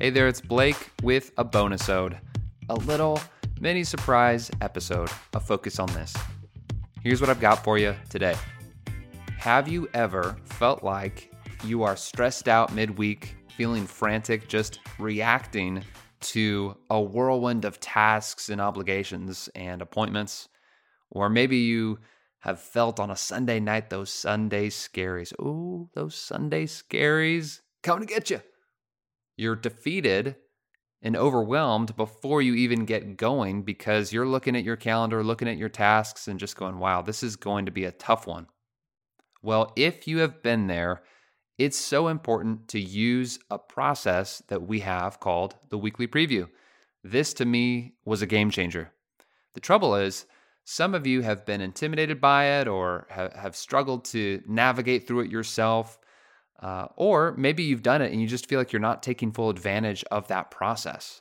Hey there, it's Blake with a bonus ode, a little mini surprise episode of Focus on This. Here's what I've got for you today. Have you ever felt like you are stressed out midweek, feeling frantic, just reacting to a whirlwind of tasks and obligations and appointments? Or maybe you have felt on a Sunday night those Sunday scaries. Oh, those Sunday scaries coming to get you. You're defeated and overwhelmed before you even get going because you're looking at your calendar, looking at your tasks, and just going, wow, this is going to be a tough one. Well, if you have been there, it's so important to use a process that we have called the weekly preview. This to me was a game changer. The trouble is, some of you have been intimidated by it or have struggled to navigate through it yourself. Uh, or maybe you've done it and you just feel like you're not taking full advantage of that process.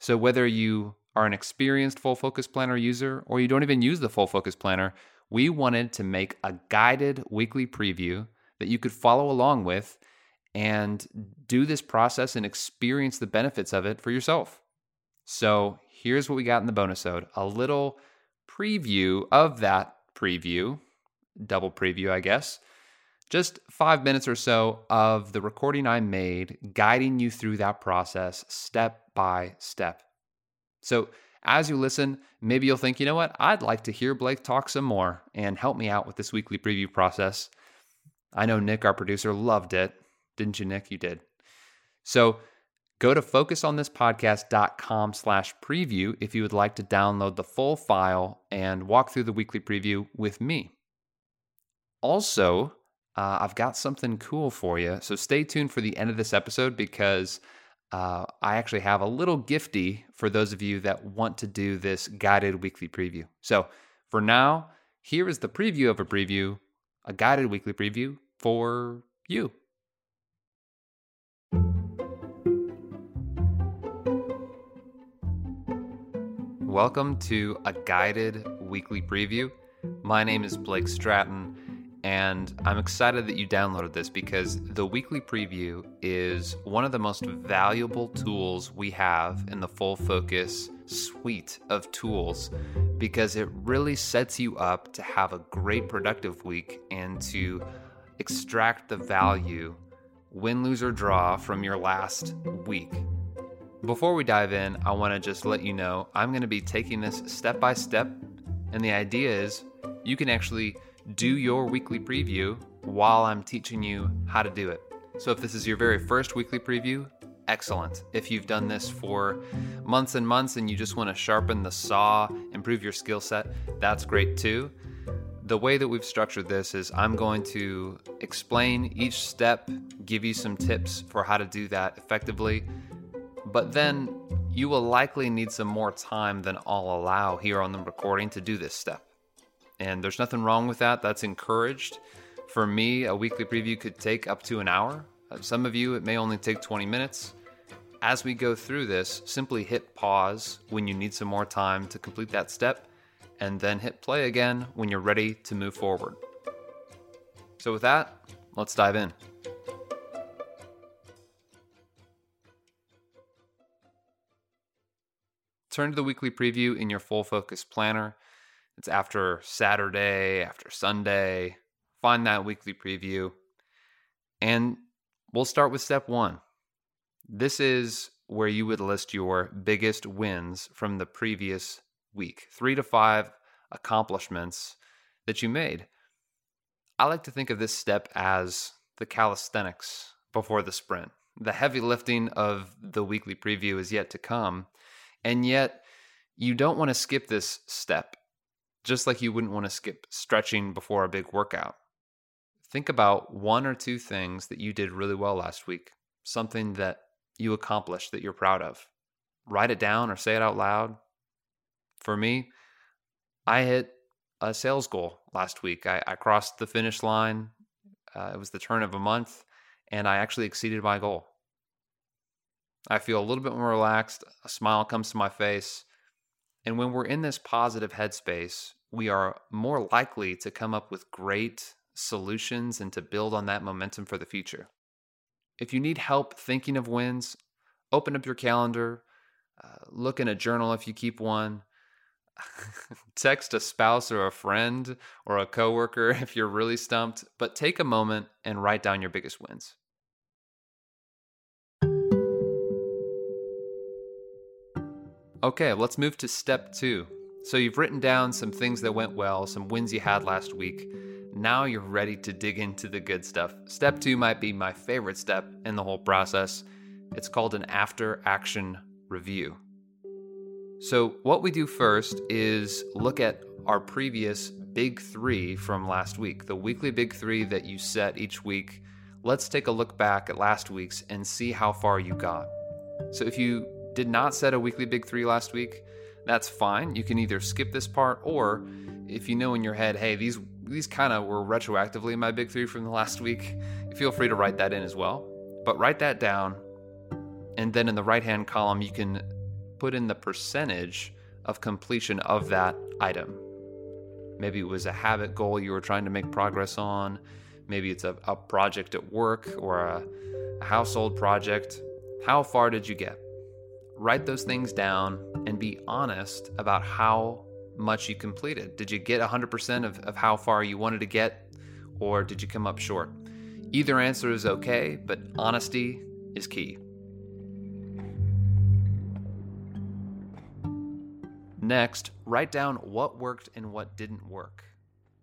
So, whether you are an experienced full focus planner user or you don't even use the full focus planner, we wanted to make a guided weekly preview that you could follow along with and do this process and experience the benefits of it for yourself. So, here's what we got in the bonus ode a little preview of that preview, double preview, I guess just five minutes or so of the recording I made, guiding you through that process step by step. So, as you listen, maybe you'll think, you know what, I'd like to hear Blake talk some more and help me out with this weekly preview process. I know Nick, our producer, loved it. Didn't you, Nick? You did. So, go to focusonThisPodcast.com slash preview if you would like to download the full file and walk through the weekly preview with me. Also, uh, I've got something cool for you. So stay tuned for the end of this episode because uh, I actually have a little gifty for those of you that want to do this guided weekly preview. So for now, here is the preview of a preview, a guided weekly preview for you. Welcome to a guided weekly preview. My name is Blake Stratton and I'm excited that you downloaded this because the weekly preview is one of the most valuable tools we have in the Full Focus suite of tools because it really sets you up to have a great productive week and to extract the value, win, lose, or draw from your last week. Before we dive in, I want to just let you know I'm going to be taking this step by step, and the idea is you can actually do your weekly preview while I'm teaching you how to do it. So if this is your very first weekly preview, excellent. If you've done this for months and months and you just want to sharpen the saw, improve your skill set, that's great too. The way that we've structured this is I'm going to explain each step, give you some tips for how to do that effectively, but then you will likely need some more time than I'll allow here on the recording to do this step and there's nothing wrong with that. That's encouraged. For me, a weekly preview could take up to an hour. Uh, some of you, it may only take 20 minutes. As we go through this, simply hit pause when you need some more time to complete that step, and then hit play again when you're ready to move forward. So, with that, let's dive in. Turn to the weekly preview in your full focus planner. It's after Saturday, after Sunday. Find that weekly preview. And we'll start with step one. This is where you would list your biggest wins from the previous week three to five accomplishments that you made. I like to think of this step as the calisthenics before the sprint. The heavy lifting of the weekly preview is yet to come. And yet, you don't want to skip this step just like you wouldn't want to skip stretching before a big workout. Think about one or two things that you did really well last week, something that you accomplished that you're proud of. Write it down or say it out loud. For me, I hit a sales goal last week. I, I crossed the finish line. Uh, it was the turn of a month, and I actually exceeded my goal. I feel a little bit more relaxed. A smile comes to my face. And when we're in this positive headspace, we are more likely to come up with great solutions and to build on that momentum for the future. If you need help thinking of wins, open up your calendar, uh, look in a journal if you keep one. Text a spouse or a friend or a coworker if you're really stumped, but take a moment and write down your biggest wins. Okay, let's move to step two. So you've written down some things that went well, some wins you had last week. Now you're ready to dig into the good stuff. Step two might be my favorite step in the whole process. It's called an after action review. So, what we do first is look at our previous big three from last week, the weekly big three that you set each week. Let's take a look back at last week's and see how far you got. So, if you did not set a weekly big three last week, that's fine. You can either skip this part or if you know in your head, hey, these these kind of were retroactively my big three from the last week, feel free to write that in as well. But write that down, and then in the right hand column, you can put in the percentage of completion of that item. Maybe it was a habit goal you were trying to make progress on. Maybe it's a, a project at work or a, a household project. How far did you get? Write those things down and be honest about how much you completed. Did you get 100% of, of how far you wanted to get, or did you come up short? Either answer is okay, but honesty is key. Next, write down what worked and what didn't work.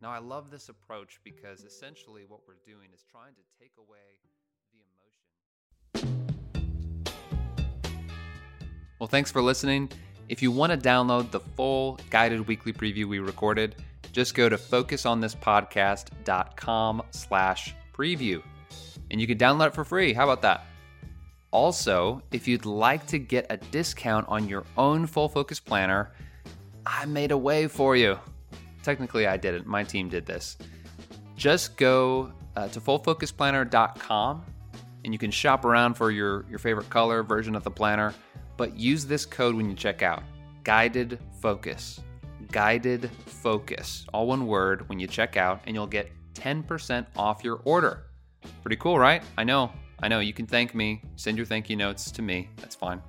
Now, I love this approach because essentially what we're doing is trying to take away Well, thanks for listening. If you want to download the full guided weekly preview we recorded, just go to focusonthispodcast.com slash preview. And you can download it for free. How about that? Also, if you'd like to get a discount on your own full focus planner, I made a way for you. Technically, I didn't. My team did this. Just go uh, to fullfocusplanner.com and you can shop around for your, your favorite color version of the planner but use this code when you check out. Guided focus. Guided focus. All one word when you check out and you'll get 10% off your order. Pretty cool right? I know. I know. You can thank me. Send your thank you notes to me. That's fine.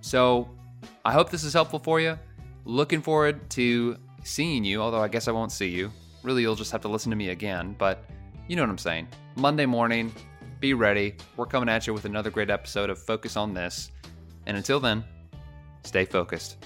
So i hope this is helpful for you. Looking forward to seeing you although i guess i won't see you. Really you'll just have to listen to me again but you know what i'm saying. Monday morning be ready. We're coming at you with another great episode of focus on this and until then, stay focused.